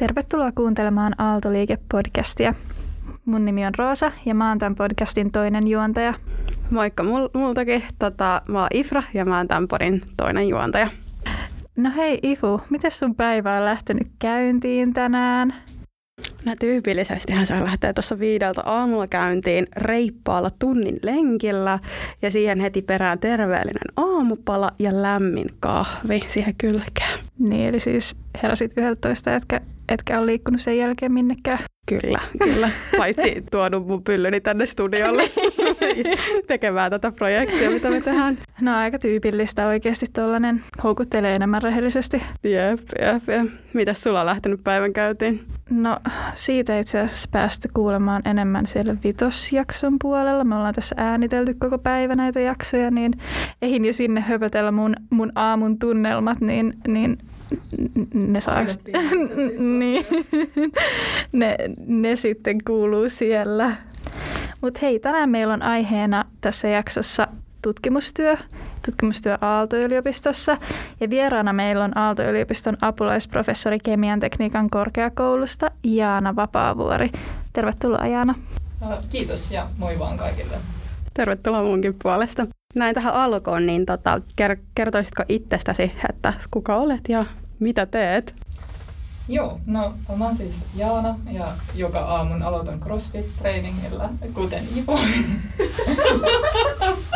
Tervetuloa kuuntelemaan Aaltoliike-podcastia. Mun nimi on Roosa ja mä oon tämän podcastin toinen juontaja. Moikka mul- multakin. Tota, mä oon Ifra ja mä oon tämän podin toinen juontaja. No hei Ifu, miten sun päivä on lähtenyt käyntiin tänään? No tyypillisestihän se lähtee tuossa viideltä aamulla käyntiin reippaalla tunnin lenkillä ja siihen heti perään terveellinen aamupala ja lämmin kahvi siihen kylkeen. Niin, eli siis heräsit 11, etkä, etkä ole liikkunut sen jälkeen minnekään. Kyllä, kyllä. Paitsi tuonut mun pyllyni tänne studiolle tekemään tätä projektia, mitä me tehdään. No aika tyypillistä oikeasti tuollainen houkuttelee enemmän rehellisesti. Jep, jep, jep. Mitäs sulla on lähtenyt päivän käyntiin? No siitä itse asiassa päästä kuulemaan enemmän siellä vitosjakson puolella. Me ollaan tässä äänitelty koko päivä näitä jaksoja, niin ehin jo sinne höpötellä mun, mun aamun tunnelmat, niin, niin ne saa niin. ne, ne sitten kuuluu siellä. Mutta hei, tänään meillä on aiheena tässä jaksossa tutkimustyö, tutkimustyö Aalto-yliopistossa. Ja vieraana meillä on Aalto-yliopiston apulaisprofessori kemian tekniikan korkeakoulusta Jaana Vapaavuori. Tervetuloa Jaana. Kiitos ja moi vaan kaikille. Tervetuloa munkin puolesta. Näin tähän alkoon, niin tota, kertoisitko itsestäsi, että kuka olet ja mitä teet? Joo, no mä oon siis Jaana ja joka aamun aloitan CrossFit-treeningillä, kuten Ivo.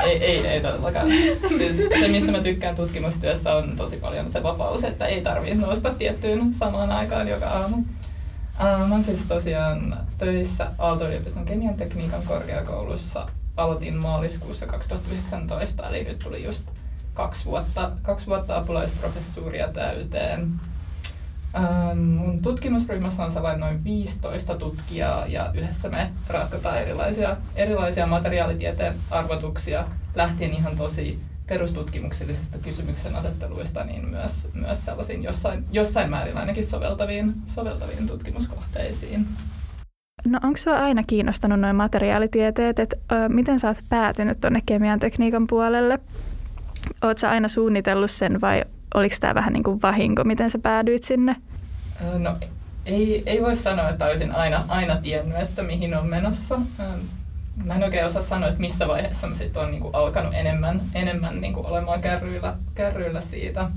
ei, ei, ei todellakaan. Siis se, mistä mä tykkään tutkimustyössä on tosi paljon se vapaus, että ei tarvitse nousta tiettyyn samaan aikaan joka aamu. Uh, mä oon siis tosiaan töissä Aalto-yliopiston kemian tekniikan korkeakoulussa. Aloitin maaliskuussa 2019, eli nyt tuli just kaksi vuotta, kaksi vuotta apulaisprofessuuria täyteen. Ähm, mun tutkimusryhmässä on sellainen noin 15 tutkijaa ja yhdessä me ratkotaan erilaisia, erilaisia materiaalitieteen arvotuksia lähtien ihan tosi perustutkimuksellisista kysymyksen asetteluista, niin myös, myös sellaisiin jossain, jossain määrin ainakin soveltaviin, soveltaviin tutkimuskohteisiin. No onko sinua aina kiinnostanut noin materiaalitieteet, että miten sä oot päätynyt tuonne kemian tekniikan puolelle? Oletko aina suunnitellut sen vai oliko tämä vähän niin kuin vahinko, miten sä päädyit sinne? No ei, ei voi sanoa, että olisin aina, aina tiennyt, että mihin on menossa. Mä en oikein osaa sanoa, että missä vaiheessa mä sitten olen niin kuin alkanut enemmän, enemmän niin kuin olemaan kärryillä, kärryillä siitä.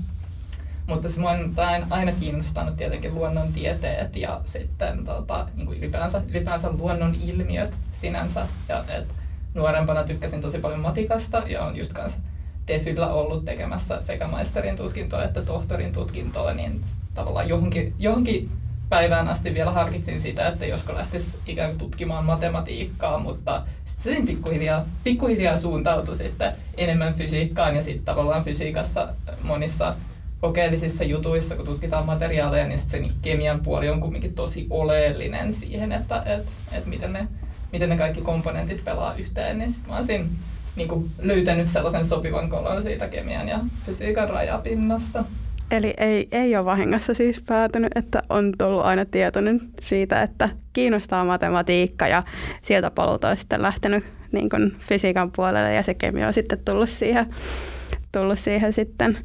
Mutta se on aina kiinnostanut tietenkin luonnontieteet ja sitten tota, niin kuin ylipäänsä, ylipäänsä luonnon ilmiöt sinänsä. Ja, et nuorempana tykkäsin tosi paljon matikasta ja on just kanssa TEFyllä ollut tekemässä sekä maisterin tutkintoa että tohtorin tutkintoa, niin tavallaan johonkin, johonkin päivään asti vielä harkitsin sitä, että josko lähtisi ikään kuin tutkimaan matematiikkaa, mutta sitten se pikkuhiljaa, pikkuhiljaa suuntautui sitten enemmän fysiikkaan ja sitten tavallaan fysiikassa monissa kokeellisissa jutuissa, kun tutkitaan materiaaleja, niin sit se kemian puoli on kuitenkin tosi oleellinen siihen, että et, et miten, ne, miten ne kaikki komponentit pelaa yhteen, niin sitten mä olisin niin kuin löytänyt sellaisen sopivan kolon siitä kemian ja fysiikan rajapinnasta. Eli ei, ei ole vahingossa siis päätynyt, että on tullut aina tietoinen siitä, että kiinnostaa matematiikka ja sieltä polulta on sitten lähtenyt niin kuin fysiikan puolelle ja se kemia on sitten tullut siihen, tullut siihen sitten.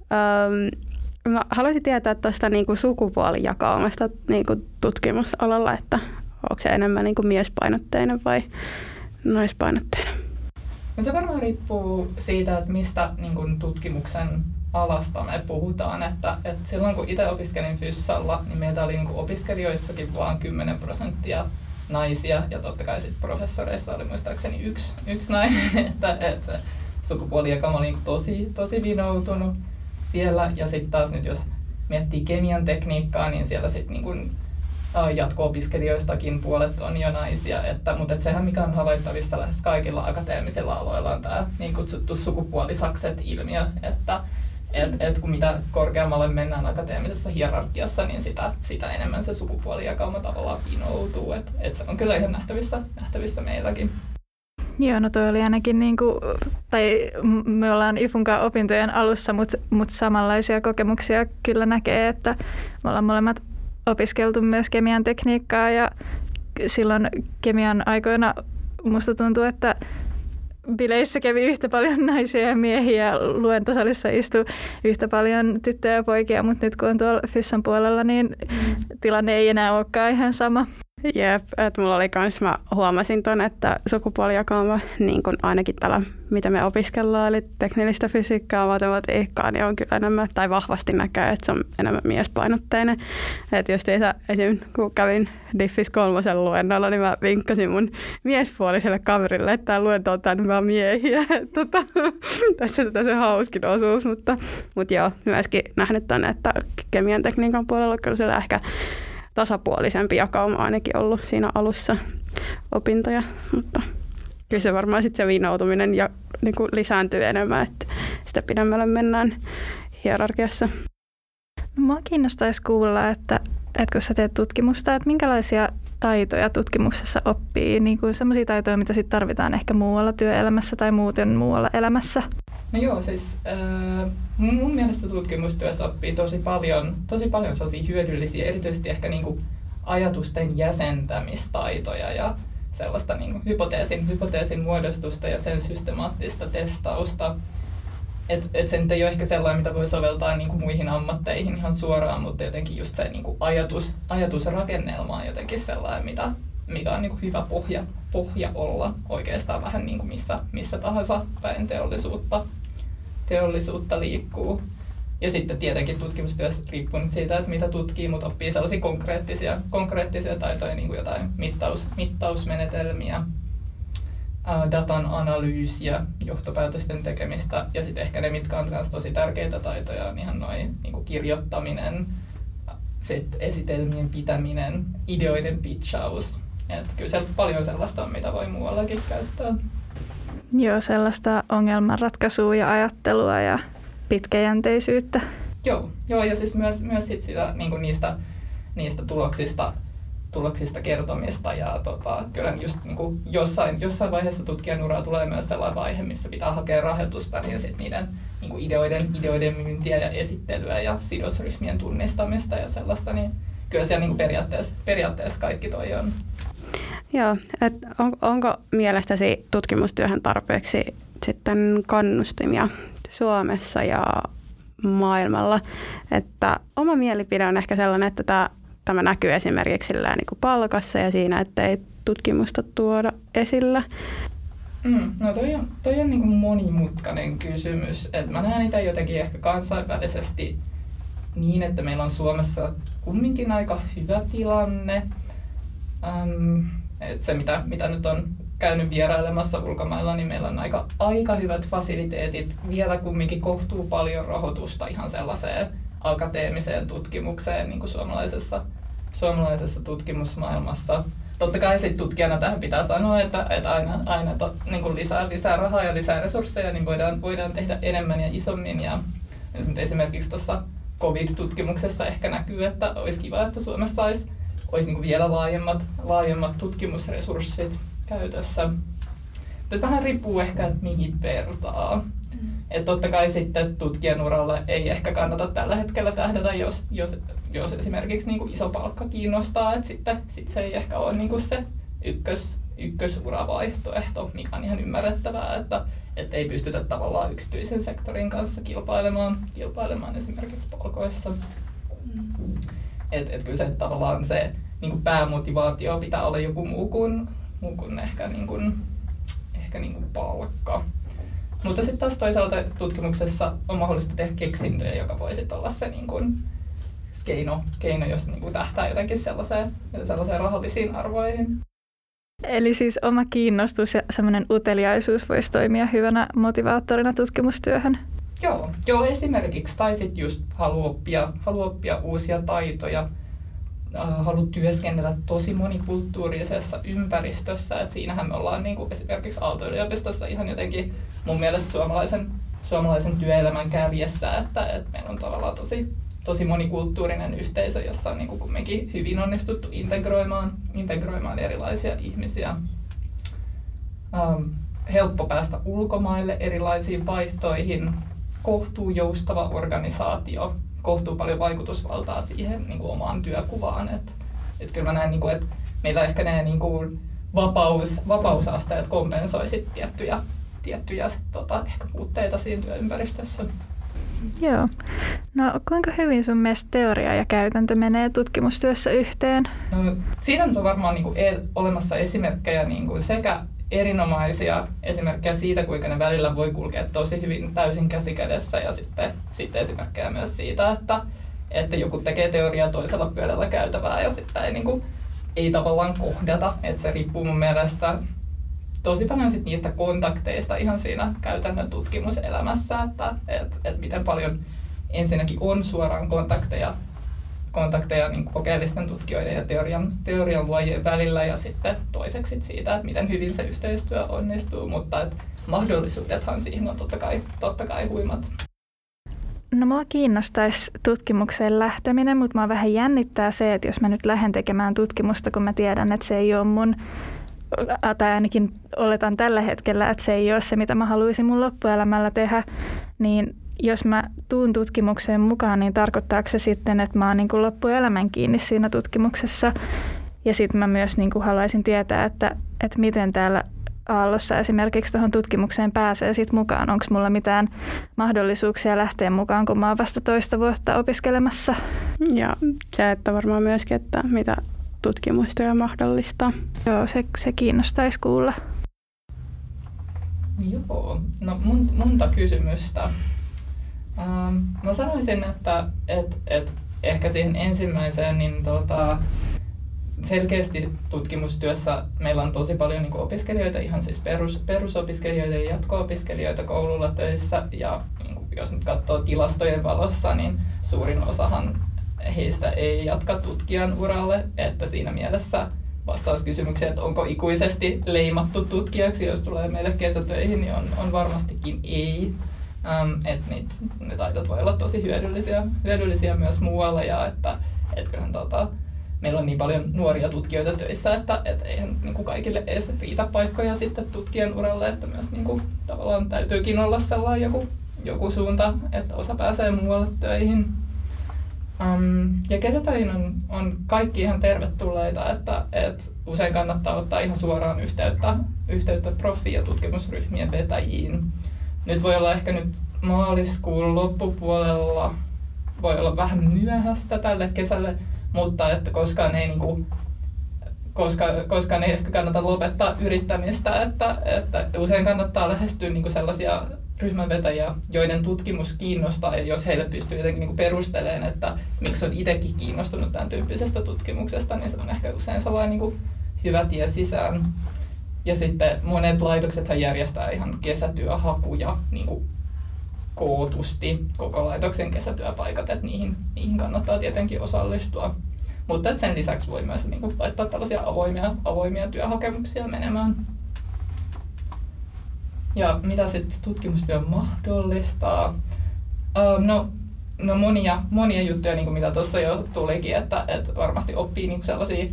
Öm, mä haluaisin tietää tuosta niin kuin sukupuolijakaumasta niin kuin tutkimusalalla, että onko se enemmän niin kuin miespainotteinen vai naispainotteinen? No se varmaan riippuu siitä, että mistä niin kun tutkimuksen alasta me puhutaan. Että, että silloin kun itse opiskelin Fyssalla, niin meitä oli niin opiskelijoissakin vain 10 prosenttia naisia ja totta kai sit professoreissa oli muistaakseni yksi, yksi nainen, että, että se sukupuolijakauma oli niin tosi, tosi vinoutunut siellä. Ja sitten taas nyt jos miettii kemian tekniikkaa, niin siellä sitten niin jatko-opiskelijoistakin puolet on jo naisia, että, mutta et sehän mikä on havaittavissa lähes kaikilla akateemisilla aloilla on tämä niin kutsuttu sukupuolisakset-ilmiö, että et, et kun mitä korkeammalle mennään akateemisessa hierarkiassa, niin sitä, sitä enemmän se sukupuolijakauma tavallaan pinoutuu, että et se on kyllä ihan nähtävissä, nähtävissä meilläkin. Joo, no toi oli ainakin, niin kuin, tai me ollaan Ifunkaan opintojen alussa, mutta mut samanlaisia kokemuksia kyllä näkee, että me ollaan molemmat opiskeltu myös kemian tekniikkaa ja silloin kemian aikoina musta tuntuu, että bileissä kävi yhtä paljon naisia ja miehiä, luentosalissa istui yhtä paljon tyttöjä ja poikia, mutta nyt kun on tuolla Fyssan puolella, niin mm. tilanne ei enää olekaan ihan sama. Jep, että mulla oli kans, mä huomasin ton, että sukupuolijakauma, niin kuin ainakin tällä, mitä me opiskellaan, eli teknillistä fysiikkaa, matematiikkaa, niin on kyllä enemmän, tai vahvasti näkee, että se on enemmän miespainotteinen. Että just esim. kun kävin Diffis kolmosen luennolla, niin mä vinkkasin mun miespuoliselle kaverille, että tämä luento on tänne vaan miehiä. tota, tässä on se hauskin osuus, mutta, mutta joo, myöskin nähnyt tänne, että kemian tekniikan puolella kyllä siellä ehkä tasapuolisempi jakauma ainakin ollut siinä alussa opintoja, mutta kyllä se varmaan sitten se vinoutuminen ja niin kuin lisääntyy enemmän, että sitä pidemmälle mennään hierarkiassa. Mua kiinnostaisi kuulla, että, että kun sä teet tutkimusta, että minkälaisia taitoja tutkimuksessa oppii, niin kuin sellaisia taitoja, mitä sit tarvitaan ehkä muualla työelämässä tai muuten muualla elämässä? No joo, siis äh, mun mielestä tutkimustyössä oppii tosi paljon, tosi paljon sellaisia hyödyllisiä, erityisesti ehkä niinku ajatusten jäsentämistaitoja ja sellaista niinku hypoteesin, hypoteesin muodostusta ja sen systemaattista testausta. Et, et se nyt ei ole ehkä sellainen, mitä voi soveltaa niinku muihin ammatteihin ihan suoraan, mutta jotenkin just se niinku ajatus, ajatusrakennelma on jotenkin sellainen, mitä, mikä on niinku hyvä pohja, pohja olla oikeastaan vähän niinku missä, missä tahansa päin teollisuutta teollisuutta liikkuu. Ja sitten tietenkin tutkimustyössä riippuu nyt siitä, että mitä tutkii, mutta oppii sellaisia konkreettisia, konkreettisia taitoja, niin kuin jotain mittaus, mittausmenetelmiä, datan analyysiä, johtopäätösten tekemistä ja sitten ehkä ne, mitkä on myös tosi tärkeitä taitoja, on ihan noin niin kirjoittaminen, sit esitelmien pitäminen, ideoiden pitchaus. Et kyllä se paljon sellaista on, mitä voi muuallakin käyttää. Joo, sellaista ongelmanratkaisua ja ajattelua ja pitkäjänteisyyttä. Joo, joo ja siis myös, myös sit sitä, niin niistä, niistä tuloksista, tuloksista kertomista ja tota, kyllä just niin kuin jossain, jossain vaiheessa tutkijan uraa tulee myös sellainen vaihe, missä pitää hakea rahoitusta niin sit niiden niin kuin ideoiden, ideoiden myyntiä ja esittelyä ja sidosryhmien tunnistamista ja sellaista, niin kyllä siellä niin kuin periaatteessa, periaatteessa kaikki toi on, Joo, et on, onko mielestäsi tutkimustyöhön tarpeeksi sitten kannustimia Suomessa ja maailmalla? Että oma mielipide on ehkä sellainen, että tämä, tämä näkyy esimerkiksi niin kuin palkassa ja siinä, että ei tutkimusta tuoda esillä. Mm, no toi on, toi on niin kuin monimutkainen kysymys. Et mä näen niitä jotenkin ehkä kansainvälisesti niin, että meillä on Suomessa kumminkin aika hyvä tilanne. Um, et se, mitä, mitä nyt on käynyt vierailemassa ulkomailla, niin meillä on aika, aika hyvät fasiliteetit, vielä kumminkin kohtuu paljon rahoitusta ihan sellaiseen akateemiseen tutkimukseen niin kuin suomalaisessa, suomalaisessa tutkimusmaailmassa. Totta kai sitten tutkijana tähän pitää sanoa, että, että aina, aina to, niin kuin lisää, lisää rahaa ja lisää resursseja, niin voidaan, voidaan tehdä enemmän ja isommin. Ja esimerkiksi tuossa COVID-tutkimuksessa ehkä näkyy, että olisi kiva, että Suomessa olisi olisi niin kuin vielä laajemmat, laajemmat tutkimusresurssit käytössä. Mutta vähän riippuu ehkä, että mihin vertaa. Mm. Et totta kai sitten tutkijan uralle ei ehkä kannata tällä hetkellä tähdätä, jos, jos, jos esimerkiksi niin kuin iso palkka kiinnostaa, että sitten sit se ei ehkä ole niin kuin se ykkös, ykkösuravaihtoehto, mikä on ihan ymmärrettävää, että, että ei pystytä tavallaan yksityisen sektorin kanssa kilpailemaan, kilpailemaan esimerkiksi palkoissa. Mm. Et, et kyllä se tavallaan se niin kuin päämotivaatio pitää olla joku muu kuin, muu kuin ehkä, niin kuin, ehkä niin kuin palkka. Mutta sitten taas toisaalta tutkimuksessa on mahdollista tehdä keksintöjä, joka voisi olla se niin kuin keino, keino jos niin kuin tähtää jotenkin sellaiseen, sellaiseen rahallisiin arvoihin. Eli siis oma kiinnostus ja semmoinen uteliaisuus voisi toimia hyvänä motivaattorina tutkimustyöhön? Joo, joo esimerkiksi. Tai sitten just haluaa oppia, haluaa oppia uusia taitoja, äh, haluaa työskennellä tosi monikulttuurisessa ympäristössä. Et siinähän me ollaan niin kuin esimerkiksi Aalto-yliopistossa ihan jotenkin mun mielestä suomalaisen, suomalaisen työelämän kärjessä, että, että meillä on tavallaan tosi, tosi monikulttuurinen yhteisö, jossa on niin kuin kumminkin hyvin onnistuttu integroimaan, integroimaan erilaisia ihmisiä. Ähm, helppo päästä ulkomaille erilaisiin vaihtoihin, kohtuu joustava organisaatio, kohtuu paljon vaikutusvaltaa siihen niin kuin omaan työkuvaan. Et, et kyllä mä näen, niin kuin, että meillä ehkä ne niin kuin vapaus, vapausasteet kompensoi sit tiettyjä, tiettyjä sit, tota, ehkä puutteita siinä työympäristössä. Joo. No kuinka hyvin sun mielestä teoria ja käytäntö menee tutkimustyössä yhteen? No, siinä on varmaan niin kuin, olemassa esimerkkejä niin kuin sekä erinomaisia esimerkkejä siitä, kuinka ne välillä voi kulkea tosi hyvin täysin käsikädessä ja sitten, sitten esimerkkejä myös siitä, että, että joku tekee teoriaa toisella pyörällä käytävää ja sitten ei, niin kuin, ei tavallaan kohdata. Että se riippuu mun mielestä tosi paljon sit niistä kontakteista ihan siinä käytännön tutkimuselämässä, että et, et miten paljon ensinnäkin on suoraan kontakteja, kontakteja niin kokeellisten tutkijoiden ja teorian, teorian luojien välillä ja sitten toiseksi siitä, että miten hyvin se yhteistyö onnistuu, mutta et mahdollisuudethan siihen on totta kai, totta kai huimat. No mua kiinnostaisi tutkimukseen lähteminen, mutta mua vähän jännittää se, että jos mä nyt lähden tekemään tutkimusta, kun mä tiedän, että se ei ole mun tai ainakin oletan tällä hetkellä, että se ei ole se, mitä mä haluaisin mun loppuelämällä tehdä, niin jos mä tuun tutkimukseen mukaan, niin tarkoittaako se sitten, että mä oon niin kuin loppuelämän kiinni siinä tutkimuksessa? Ja sitten mä myös niin kuin haluaisin tietää, että, että miten täällä Aallossa esimerkiksi tuohon tutkimukseen pääsee sit mukaan. Onko mulla mitään mahdollisuuksia lähteä mukaan, kun mä oon vasta toista vuotta opiskelemassa? Ja se, että varmaan myöskin, että mitä tutkimustyö mahdollistaa. Joo, se, se kiinnostaisi kuulla. Joo, no mun, monta kysymystä. Ähm, mä sanoisin, että et, et ehkä siihen ensimmäiseen, niin tota, selkeästi tutkimustyössä meillä on tosi paljon niin opiskelijoita, ihan siis perus, perusopiskelijoita ja jatko-opiskelijoita koululla töissä. Ja niin kuin, jos nyt katsoo tilastojen valossa, niin suurin osahan heistä ei jatka tutkijan uralle, että siinä mielessä vastaus kysymykseen, että onko ikuisesti leimattu tutkijaksi, jos tulee meille kesätöihin, niin on, on varmastikin ei. Um, että niitä, ne taidot voi olla tosi hyödyllisiä, hyödyllisiä myös muualla ja että et kyllähän tota, meillä on niin paljon nuoria tutkijoita töissä, että et eihän niin kuin kaikille edes riitä paikkoja sitten tutkijan uralle, että myös niin kuin, tavallaan täytyykin olla sellainen joku, joku suunta, että osa pääsee muualle töihin Um, ja kesätöihin on, on kaikki ihan tervetulleita, että et usein kannattaa ottaa ihan suoraan yhteyttä, yhteyttä profi- ja tutkimusryhmien vetäjiin. Nyt voi olla ehkä nyt maaliskuun loppupuolella, voi olla vähän myöhäistä tälle kesälle, mutta että koskaan ei niinku, koska, koskaan ei ehkä kannata lopettaa yrittämistä, että, että usein kannattaa lähestyä niinku sellaisia ryhmänvetäjiä, joiden tutkimus kiinnostaa, ja jos heille pystyy jotenkin niin perustelemaan, että miksi on itsekin kiinnostunut tämän tyyppisestä tutkimuksesta, niin se on ehkä usein sellainen niin kuin hyvä tie sisään. Ja sitten monet laitoksethan järjestää ihan kesätyöhakuja niin kuin kootusti koko laitoksen kesätyöpaikat, että niihin, niihin kannattaa tietenkin osallistua. Mutta sen lisäksi voi myös niin kuin, laittaa tällaisia avoimia, avoimia työhakemuksia menemään. Ja mitä sitten tutkimustyö mahdollistaa? Uh, no, no monia, monia juttuja, niin kuin mitä tuossa jo tulikin, että, että varmasti oppii niin sellaisia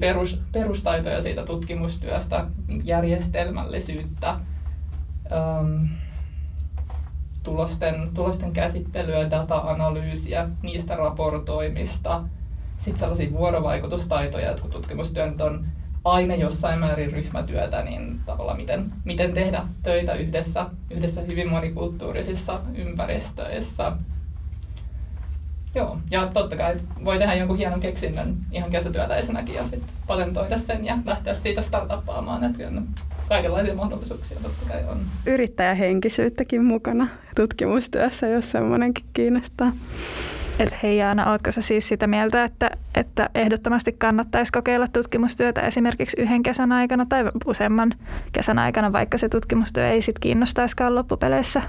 perus, perustaitoja siitä tutkimustyöstä, järjestelmällisyyttä, um, tulosten, tulosten käsittelyä, data-analyysiä, niistä raportoimista, sitten sellaisia vuorovaikutustaitoja, että kun tutkimustyö nyt on aina jossain määrin ryhmätyötä, niin tavallaan miten, miten tehdä töitä yhdessä, yhdessä hyvin monikulttuurisissa ympäristöissä. Joo, ja totta kai voi tehdä jonkun hienon keksinnön ihan kesätyöläisenäkin ja sitten patentoida sen ja lähteä siitä startuppaamaan, että kyllä kaikenlaisia mahdollisuuksia totta kai on. Yrittäjähenkisyyttäkin mukana tutkimustyössä, jos semmoinenkin kiinnostaa. Et hei Jaana, ootko sä siis sitä mieltä, että, että ehdottomasti kannattaisi kokeilla tutkimustyötä esimerkiksi yhden kesän aikana tai useamman kesän aikana, vaikka se tutkimustyö ei sit kiinnostaiskaan loppupeleissä?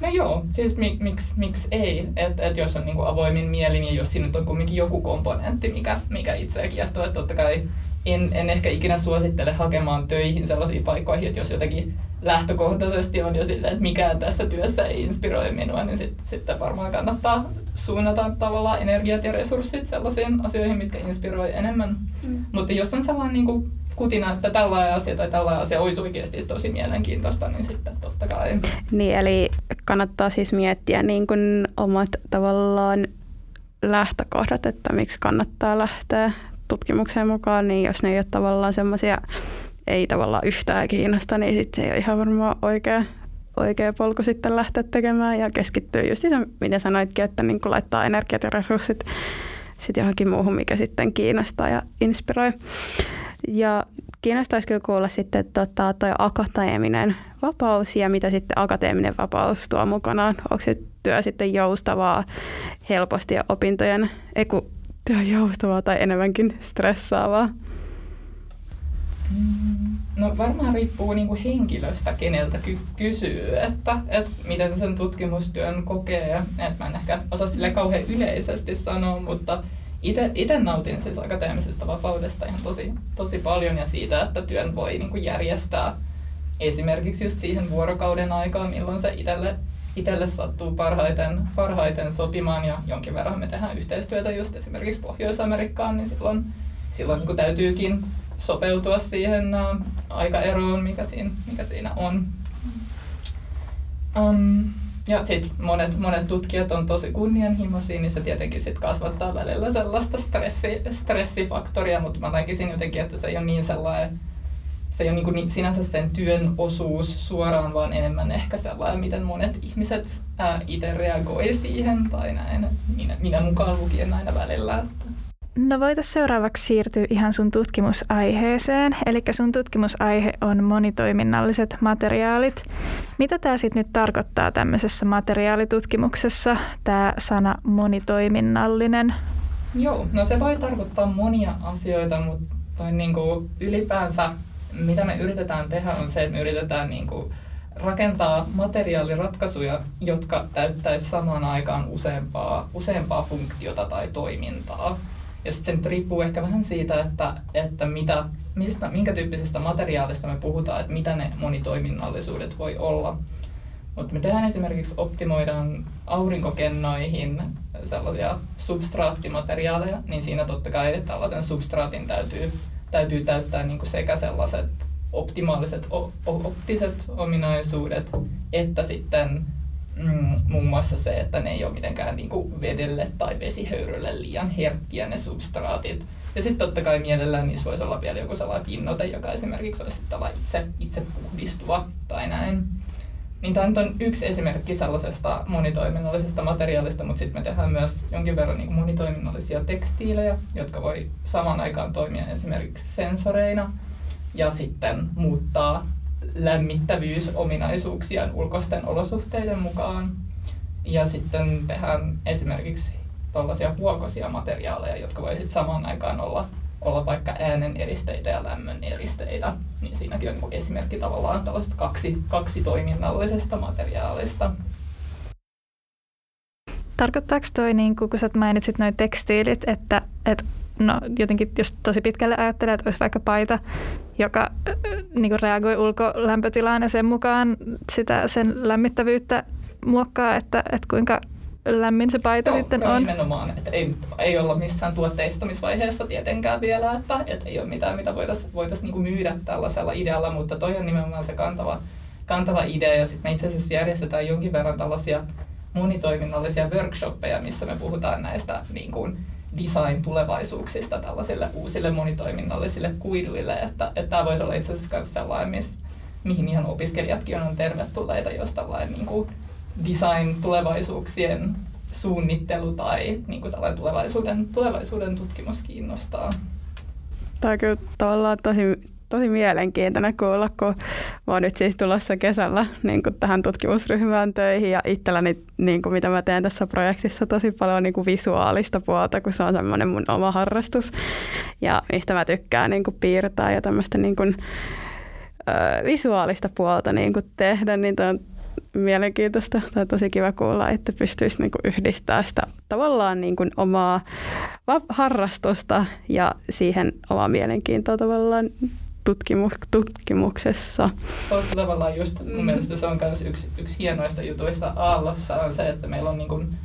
No joo, siis mik, miksi miks ei, että et jos on niinku avoimin mielin ja jos siinä nyt on kuitenkin joku komponentti, mikä, mikä itseä kiehtoo, että totta kai en, en ehkä ikinä suosittele hakemaan töihin sellaisiin paikkoihin, että jos jotenkin lähtökohtaisesti on jo silleen, että mikään tässä työssä ei inspiroi minua, niin sit, sitten varmaan kannattaa suunnata tavallaan energiat ja resurssit sellaisiin asioihin, mitkä inspiroi enemmän. Mm. Mutta jos on sellainen niin kuin kutina, että tällainen asia tai tällainen asia olisi oikeasti tosi mielenkiintoista, niin sitten totta kai. Niin, eli kannattaa siis miettiä niin kuin omat tavallaan lähtökohdat, että miksi kannattaa lähteä tutkimukseen mukaan, niin jos ne ei ole tavallaan semmoisia ei tavallaan yhtään kiinnosta, niin sitten se ei ole ihan varmaan oikea, oikea polku sitten lähteä tekemään ja keskittyy just se, mitä sanoitkin, että niin laittaa energiat ja resurssit sitten johonkin muuhun, mikä sitten kiinnostaa ja inspiroi. Ja kiinnostaisi kyllä kuulla sitten tota, toi akateeminen vapaus ja mitä sitten akateeminen vapaus tuo mukanaan. Onko se työ sitten joustavaa helposti ja opintojen, ei kun työ joustavaa tai enemmänkin stressaavaa? Mm, no varmaan riippuu niinku henkilöstä, keneltä ky- kysyy, että, että miten sen tutkimustyön kokee. että mä en ehkä osaa sille kauhean yleisesti sanoa, mutta itse nautin siis akateemisesta vapaudesta ihan tosi, tosi paljon ja siitä, että työn voi niinku järjestää esimerkiksi just siihen vuorokauden aikaan, milloin se itselle, itselle sattuu parhaiten, parhaiten sopimaan ja jonkin verran me tehdään yhteistyötä just esimerkiksi Pohjois-Amerikkaan, niin silloin, silloin kun täytyykin sopeutua siihen uh, aikaeroon, mikä siinä, mikä siinä on. Um, ja sitten monet, monet tutkijat on tosi kunnianhimoisia, niin se tietenkin sit kasvattaa välillä sellaista stressi, stressifaktoria, mutta mä näkisin jotenkin, että se ei ole niin sellainen, se ei ole niin sinänsä sen työn osuus suoraan, vaan enemmän ehkä sellainen, miten monet ihmiset itse reagoi siihen tai näin, minä, minä mukaan lukien aina välillä. Että. No voitaisiin seuraavaksi siirtyä ihan sun tutkimusaiheeseen. Eli sun tutkimusaihe on monitoiminnalliset materiaalit. Mitä tämä sitten nyt tarkoittaa tämmöisessä materiaalitutkimuksessa, tämä sana monitoiminnallinen? Joo, no se voi tarkoittaa monia asioita, mutta niin kuin ylipäänsä mitä me yritetään tehdä on se, että me yritetään niin kuin rakentaa materiaaliratkaisuja, jotka täyttäisivät samaan aikaan useampaa, useampaa funktiota tai toimintaa. Ja sitten se riippuu ehkä vähän siitä, että, että mitä, mistä, minkä tyyppisestä materiaalista me puhutaan, että mitä ne monitoiminnallisuudet voi olla. Mutta me tehdään esimerkiksi, optimoidaan aurinkokennoihin sellaisia substraattimateriaaleja, niin siinä totta kai tällaisen substraatin täytyy, täytyy täyttää niin sekä sellaiset optimaaliset optiset ominaisuudet, että sitten mm, muun muassa se, että ne ei ole mitenkään niin kuin vedelle tai vesihöyrylle liian herkkiä ne substraatit. Ja sitten totta kai mielellään niissä voisi olla vielä joku sellainen pinnote, joka esimerkiksi olisi itse, itse puhdistuva tai näin. Niin tämä on yksi esimerkki sellaisesta monitoiminnallisesta materiaalista, mutta sitten me tehdään myös jonkin verran niin monitoiminnallisia tekstiilejä, jotka voi saman aikaan toimia esimerkiksi sensoreina ja sitten muuttaa lämmittävyysominaisuuksiaan ulkoisten olosuhteiden mukaan. Ja sitten tehdään esimerkiksi tuollaisia huokosia materiaaleja, jotka voi sitten samaan aikaan olla, olla vaikka äänen eristeitä ja lämmön eristeitä. Niin siinäkin on niin esimerkki tavallaan tällaista kaksi, kaksi toiminnallisesta materiaalista. Tarkoittaako toi, niin kun sä mainitsit noin tekstiilit, että, että no jotenkin jos tosi pitkälle ajattelee, että olisi vaikka paita, joka äh, niin kuin reagoi ulkolämpötilaan ja sen mukaan sitä, sen lämmittävyyttä muokkaa, että, että kuinka lämmin se paita joo, sitten joo, on. nimenomaan, että ei, ei olla missään tuotteistamisvaiheessa tietenkään vielä, että, että ei ole mitään, mitä voitaisiin voitais niinku myydä tällaisella idealla, mutta toi on nimenomaan se kantava, kantava idea ja sitten me itse asiassa järjestetään jonkin verran tällaisia monitoiminnallisia workshoppeja, missä me puhutaan näistä niin kuin, design-tulevaisuuksista tällaisille uusille monitoiminnallisille kuiduille, että, että tämä voisi olla itse asiassa myös sellainen, miss, mihin ihan opiskelijatkin on tervetulleita, jos tällainen niin kuin design-tulevaisuuksien suunnittelu tai niin kuin tällainen tulevaisuuden, tulevaisuuden tutkimus kiinnostaa. Tämä on kyllä tavallaan tosi tosi mielenkiintoinen kuulla, kun mä oon nyt siis tulossa kesällä niin kuin tähän tutkimusryhmään töihin ja itselläni, niin kuin mitä mä teen tässä projektissa, tosi paljon niin kuin visuaalista puolta, kun se on semmoinen mun oma harrastus ja mistä mä tykkään niin kuin piirtää ja tämmöistä niin kuin, ö, visuaalista puolta niin kuin tehdä, niin on mielenkiintoista. Tai tosi kiva kuulla, että pystyisi niin yhdistämään sitä tavallaan niin kuin omaa harrastusta ja siihen omaa mielenkiintoa tavallaan tutkimu- tutkimuksessa. Koska tavallaan just mun mm. mielestä se on myös yksi, yksi hienoista jutuista Aallossa on se, että meillä on niin kuin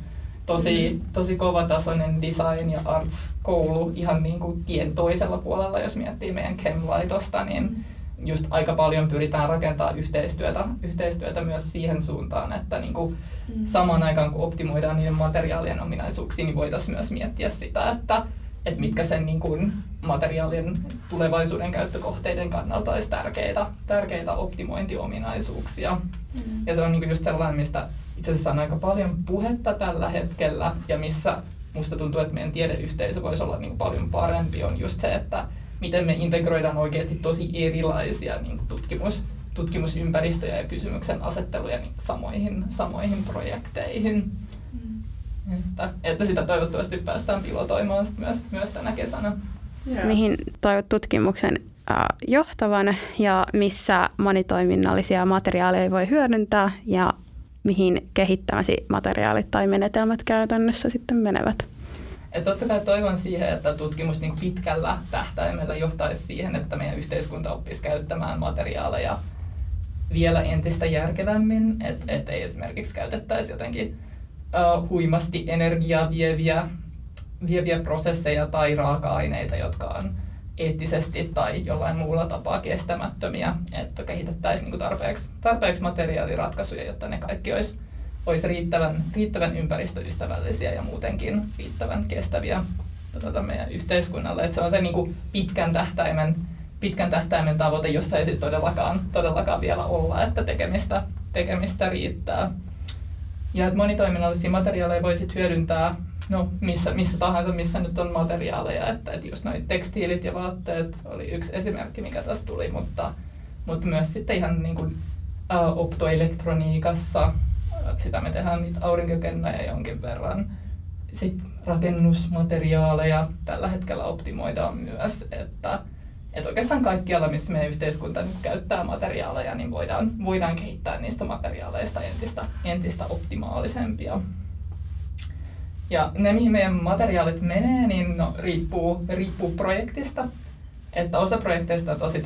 tosi, mm. tosi kovatasoinen design- ja arts-koulu ihan niin kuin tien toisella puolella, jos miettii meidän Chem-laitosta, niin just aika paljon pyritään rakentamaan yhteistyötä, yhteistyötä myös siihen suuntaan, että niin kuin mm. samaan aikaan kun optimoidaan niiden materiaalien ominaisuuksia, niin voitaisiin myös miettiä sitä, että, että mitkä sen niin kuin materiaalien tulevaisuuden käyttökohteiden kannalta olisi tärkeitä, tärkeitä optimointiominaisuuksia. Mm. Ja se on niin just sellainen, mistä itse asiassa on aika paljon puhetta tällä hetkellä ja missä musta tuntuu, että meidän tiedeyhteisö voisi olla niin paljon parempi, on just se, että miten me integroidaan oikeasti tosi erilaisia niin tutkimus, tutkimusympäristöjä ja kysymyksen asetteluja niin samoihin, samoihin projekteihin. Mm. Että, että sitä toivottavasti päästään pilotoimaan myös, myös tänä kesänä. Yeah. Mihin toivot tutkimuksen johtavan ja missä monitoiminnallisia materiaaleja voi hyödyntää ja mihin kehittämäsi materiaalit tai menetelmät käytännössä sitten menevät? Et totta kai toivon siihen, että tutkimus niin pitkällä tähtäimellä johtaisi siihen, että meidän yhteiskunta oppisi käyttämään materiaaleja vielä entistä järkevämmin, että et ei esimerkiksi käytettäisi jotenkin uh, huimasti energiaa vieviä, vieviä prosesseja tai raaka-aineita, jotka on eettisesti tai jollain muulla tapaa kestämättömiä, että kehitettäisiin niin tarpeeksi, tarpeeksi materiaaliratkaisuja, jotta ne kaikki olisi, olisi riittävän, riittävän ympäristöystävällisiä ja muutenkin riittävän kestäviä tuota, meidän yhteiskunnalle. Että se on se niin kuin pitkän, tähtäimen, pitkän tähtäimen tavoite, jossa ei siis todellakaan, todellakaan vielä olla, että tekemistä, tekemistä riittää. Ja että monitoiminnallisia materiaaleja voisit hyödyntää no, missä, missä tahansa, missä nyt on materiaaleja. Että, että just noin tekstiilit ja vaatteet oli yksi esimerkki, mikä tässä tuli, mutta, mutta myös sitten ihan niin kuin, uh, optoelektroniikassa, sitä me tehdään niitä aurinkokennoja jonkin verran. Sitten rakennusmateriaaleja tällä hetkellä optimoidaan myös, että, että oikeastaan kaikkialla, missä meidän yhteiskunta nyt käyttää materiaaleja, niin voidaan, voidaan kehittää niistä materiaaleista entistä, entistä optimaalisempia. Ja ne, mihin meidän materiaalit menee, niin no, riippuu, riippuu projektista. Että osa projekteista on tosi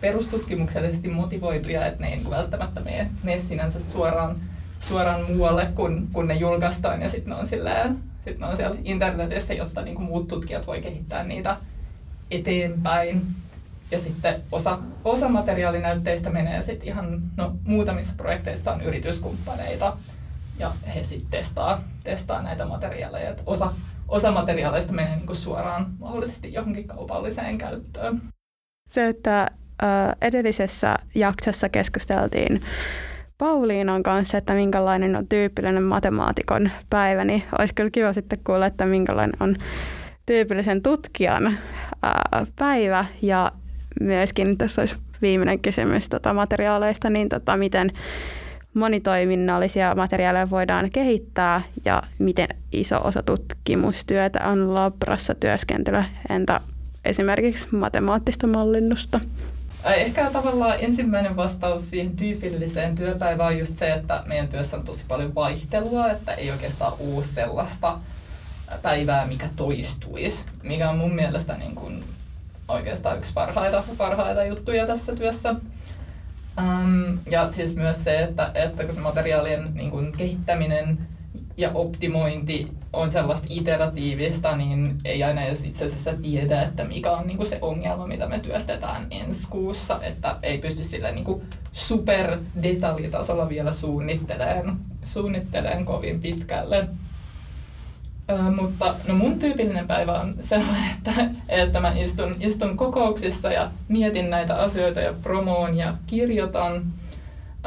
perustutkimuksellisesti motivoituja, että ne ei välttämättä mene, mene sinänsä suoraan, suoraan muualle, kun, kun ne julkaistaan. Ja sitten ne on, silleen, sit ne on siellä internetissä, jotta niin kuin muut tutkijat voi kehittää niitä eteenpäin. Ja sitten osa, osa materiaalinäytteistä menee sitten ihan, no muutamissa projekteissa on yrityskumppaneita, ja he sitten testaa, testaa näitä materiaaleja. Et osa, osa materiaaleista menee niinku suoraan mahdollisesti johonkin kaupalliseen käyttöön. Se, että edellisessä jaksossa keskusteltiin Pauliinan kanssa, että minkälainen on tyypillinen matemaatikon päivä, niin olisi kyllä kiva sitten kuulla, että minkälainen on tyypillisen tutkijan päivä ja myöskin tässä olisi viimeinen kysymys tota materiaaleista, niin tota, miten monitoiminnallisia materiaaleja voidaan kehittää ja miten iso osa tutkimustyötä on labrassa työskentelyä, entä esimerkiksi matemaattista mallinnusta? Ehkä tavallaan ensimmäinen vastaus siihen tyypilliseen työpäivään on just se, että meidän työssä on tosi paljon vaihtelua, että ei oikeastaan ole sellaista päivää, mikä toistuisi, mikä on mun mielestä niin kuin oikeastaan yksi parhaita, parhaita juttuja tässä työssä. Um, ja siis myös se, että, että kun se materiaalien niin kuin, kehittäminen ja optimointi on sellaista iteratiivista, niin ei aina edes itse asiassa tiedä, että mikä on niin kuin se ongelma, mitä me työstetään ensi kuussa, että ei pysty sille niin kuin super detaljitasolla vielä suunnittelemaan, suunnittelemaan kovin pitkälle. Ö, mutta no mun tyypillinen päivä on sellainen, että, että mä istun, istun kokouksissa ja mietin näitä asioita ja promoon ja kirjoitan.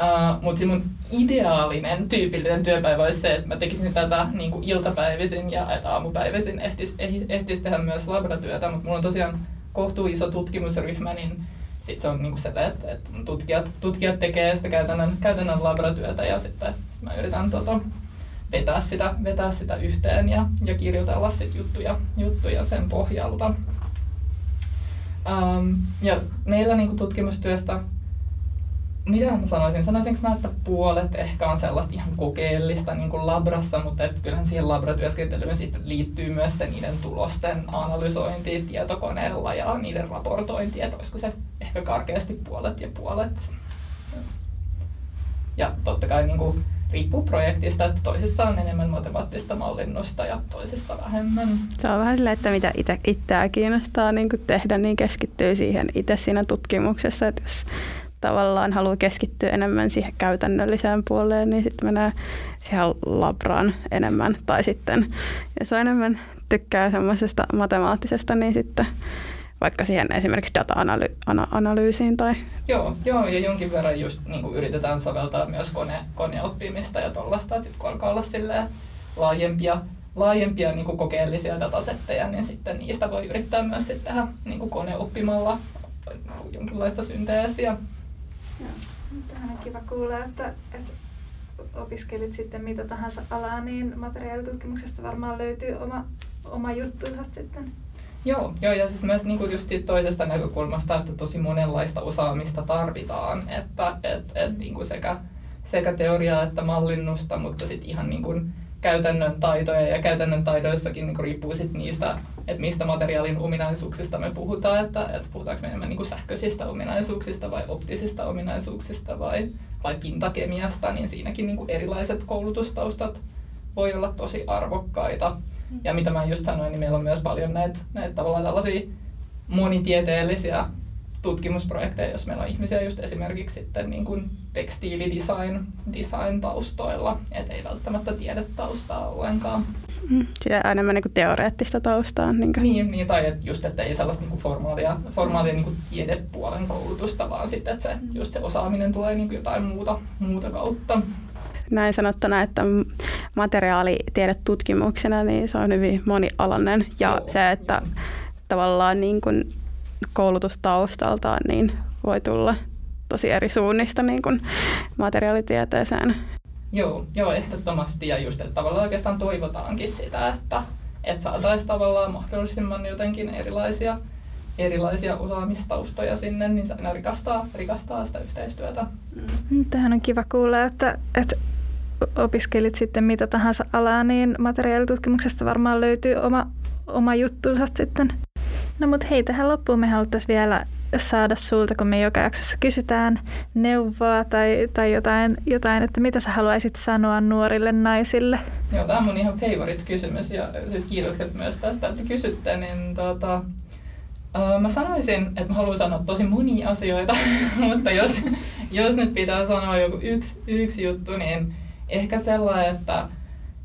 Uh, mutta mun ideaalinen tyypillinen työpäivä olisi se, että mä tekisin tätä niin kuin iltapäivisin ja aamupäivisin ehtis, ehtis tehdä myös labratyötä, mutta mulla on tosiaan kohtuu iso tutkimusryhmä, niin sitten se on niin kuin se, että, että tutkijat, tutkijat tekee sitä käytännön, käytännön labratyötä ja sitten sit mä yritän tota, vetää sitä, vetää sitä yhteen ja, ja kirjoitella sit juttuja, juttuja sen pohjalta. Um, ja meillä niin kuin tutkimustyöstä, mitä mä sanoisin, sanoisinko mä, että puolet ehkä on sellaista ihan kokeellista niin kuin labrassa, mutta et kyllähän siihen labratyöskentelyyn sit liittyy myös se niiden tulosten analysointi tietokoneella ja niiden raportointi, että olisiko se ehkä karkeasti puolet ja puolet. Ja totta kai niin kuin, riippuu projektista, että toisissa on enemmän matemaattista mallinnusta ja toisissa vähemmän. Se on vähän silleen, että mitä itse, itseä kiinnostaa niin tehdä, niin keskittyy siihen itse siinä tutkimuksessa, että jos tavallaan haluaa keskittyä enemmän siihen käytännölliseen puoleen, niin sitten menee siihen labraan enemmän. Tai sitten, jos enemmän tykkää semmoisesta matemaattisesta, niin sitten vaikka siihen esimerkiksi data-analyysiin tai... Joo, joo ja jonkin verran just niin kuin yritetään soveltaa myös kone, koneoppimista ja tuollaista, sitten kun alkaa olla laajempia, laajempia niin kuin kokeellisia datasetteja, niin sitten niistä voi yrittää myös sitten tehdä niin kuin koneoppimalla jonkinlaista synteesiä. Tähän on kiva kuulla, että, että opiskelit sitten mitä tahansa alaa, niin materiaalitutkimuksesta varmaan löytyy oma, oma juttunsa sitten. Joo, joo ja siis myös niin kuin just toisesta näkökulmasta, että tosi monenlaista osaamista tarvitaan, että et, et, niin kuin sekä, sekä teoriaa että mallinnusta, mutta sitten ihan niin kuin käytännön taitoja ja käytännön taidoissakin niin kuin riippuu sit niistä, että mistä materiaalin ominaisuuksista me puhutaan, että, että puhutaanko me enemmän niin kuin sähköisistä ominaisuuksista vai optisista ominaisuuksista vai, vai pintakemiasta, niin siinäkin niin kuin erilaiset koulutustaustat voi olla tosi arvokkaita. Ja mitä mä just sanoin, niin meillä on myös paljon näitä, näitä tavallaan tällaisia monitieteellisiä tutkimusprojekteja, jos meillä on ihmisiä just esimerkiksi sitten niin kuin tekstiilidesign design taustoilla, et ei välttämättä tiedetaustaa ollenkaan. Mm, sitä enemmän niin kuin teoreettista taustaa. Niin, kuin. niin, niin tai et just, että ei sellaista niin kuin formaalia, formaalia niin kuin tiedepuolen koulutusta, vaan sitten, että se, just se osaaminen tulee niin kuin jotain muuta, muuta kautta näin sanottuna, että materiaalitiedetutkimuksena niin se on hyvin monialainen ja Joo. se, että tavallaan niin kuin koulutustaustaltaan niin voi tulla tosi eri suunnista niin kuin materiaalitieteeseen. Joo, joo, ehdottomasti ja just, että tavallaan oikeastaan toivotaankin sitä, että, että saataisiin tavallaan mahdollisimman jotenkin erilaisia, erilaisia osaamistaustoja sinne, niin se aina rikastaa, rikastaa sitä yhteistyötä. Mm. Tähän on kiva kuulla, että, että opiskelit sitten mitä tahansa alaa, niin materiaalitutkimuksesta varmaan löytyy oma, oma juttunsa sitten. No mutta hei, tähän loppuun me haluttaisiin vielä saada sulta, kun me joka jaksossa kysytään neuvoa tai, tai jotain, jotain, että mitä sä haluaisit sanoa nuorille naisille? Joo, tämä on mun ihan favorite kysymys ja siis kiitokset myös tästä, että kysytte. Niin tota, uh, mä sanoisin, että mä haluan sanoa tosi monia asioita, mutta jos, jos nyt pitää sanoa joku yksi, yksi juttu, niin ehkä sellainen, että,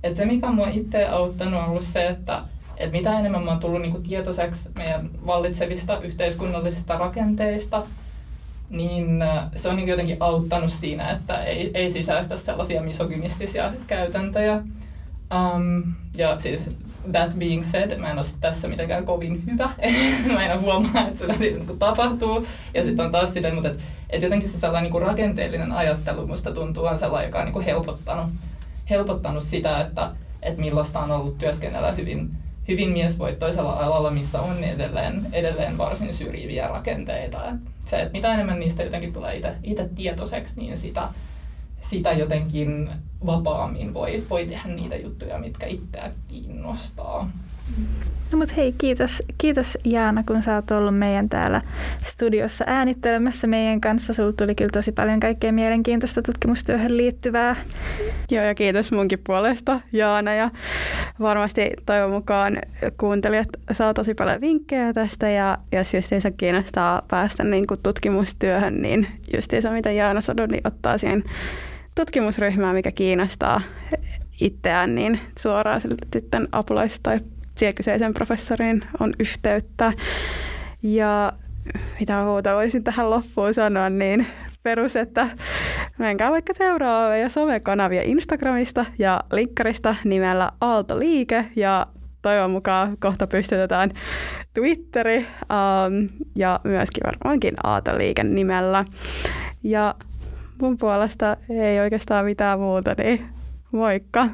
että se mikä mua itse auttanut on ollut se, että, että mitä enemmän mä oon tullut niin kuin tietoiseksi meidän vallitsevista yhteiskunnallisista rakenteista, niin äh, se on niin jotenkin auttanut siinä, että ei, ei sisäistä sellaisia misogynistisia käytäntöjä. Um, ja siis that being said, mä en ole tässä mitenkään kovin hyvä. mä en huomaa, että se niin tapahtuu. Ja sitten on taas sitä, mutta et, et jotenkin se sellainen niin rakenteellinen ajattelu musta tuntuu on sellainen, joka on niin helpottanut, helpottanut sitä, että, että millaista on ollut työskennellä hyvin, hyvin miesvoittoisella alalla, missä on edelleen, edelleen varsin syrjiviä rakenteita. Et se, että mitä enemmän niistä jotenkin tulee itse tietoiseksi, niin sitä, sitä jotenkin vapaammin voi, voi tehdä niitä juttuja, mitkä itseä kiinnostaa. No mutta hei, kiitos, kiitos Jaana, kun sä oot ollut meidän täällä studiossa äänittelemässä meidän kanssa. Sulta tuli kyllä tosi paljon kaikkea mielenkiintoista tutkimustyöhön liittyvää. Joo, ja kiitos munkin puolesta Jaana. Ja varmasti toivon mukaan kuuntelijat saa tosi paljon vinkkejä tästä. Ja jos justiinsa kiinnostaa päästä niin kuin tutkimustyöhön, niin justiinsa mitä Jaana sanoi, niin ottaa siihen tutkimusryhmää, mikä kiinnostaa itseään, niin suoraan sitten apulaista tai siihen kyseisen professoriin on yhteyttä. Ja mitä muuta voisin tähän loppuun sanoa, niin perus, että menkää vaikka seuraavia ja somekanavia Instagramista ja linkkarista nimellä Aalto Liike ja toivon mukaan kohta pystytetään Twitteri um, ja myöskin varmaankin Aalto-liike nimellä. Ja mun puolesta ei oikeastaan mitään muuta, niin moikka!